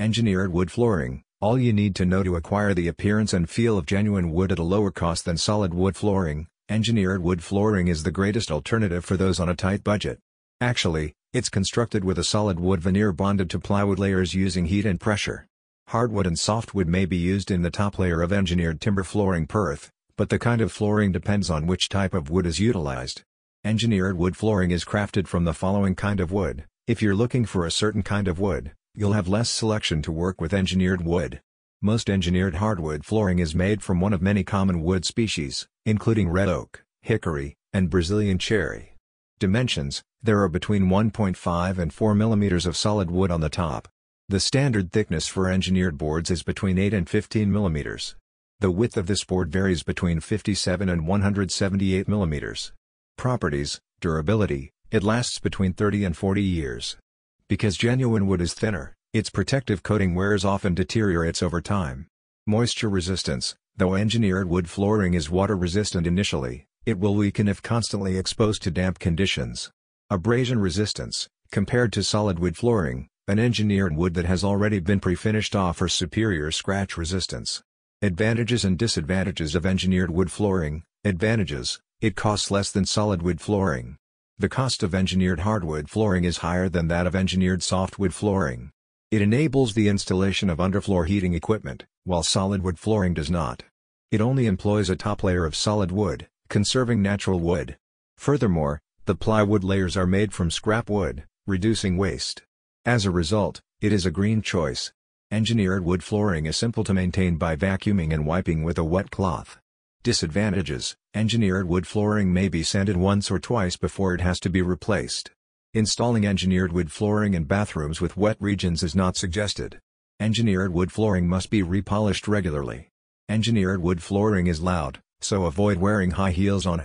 Engineered wood flooring, all you need to know to acquire the appearance and feel of genuine wood at a lower cost than solid wood flooring, engineered wood flooring is the greatest alternative for those on a tight budget. Actually, it's constructed with a solid wood veneer bonded to plywood layers using heat and pressure. Hardwood and softwood may be used in the top layer of engineered timber flooring perth, but the kind of flooring depends on which type of wood is utilized. Engineered wood flooring is crafted from the following kind of wood. If you're looking for a certain kind of wood, you'll have less selection to work with engineered wood. Most engineered hardwood flooring is made from one of many common wood species, including red oak, hickory, and Brazilian cherry. Dimensions, there are between 1.5 and 4 mm of solid wood on the top. The standard thickness for engineered boards is between 8 and 15 mm. The width of this board varies between 57 and 178 mm. Properties, durability, it lasts between 30 and 40 years. Because genuine wood is thinner, its protective coating wears off and deteriorates over time. Moisture resistance, though engineered wood flooring is water resistant initially, it will weaken if constantly exposed to damp conditions. Abrasion resistance, compared to solid wood flooring, an engineered wood that has already been pre-finished offers superior scratch resistance. Advantages and disadvantages of engineered wood flooring Advantages, it costs less than solid wood flooring. The cost of engineered hardwood flooring is higher than that of engineered softwood flooring. It enables the installation of underfloor heating equipment, while solid wood flooring does not. It only employs a top layer of solid wood, conserving natural wood. Furthermore, the plywood layers are made from scrap wood, reducing waste. As a result, it is a green choice. Engineered wood flooring is simple to maintain by vacuuming and wiping with a wet cloth. Disadvantages Engineered wood flooring may be sanded once or twice before it has to be replaced. Installing engineered wood flooring in bathrooms with wet regions is not suggested. Engineered wood flooring must be repolished regularly. Engineered wood flooring is loud, so avoid wearing high heels on it.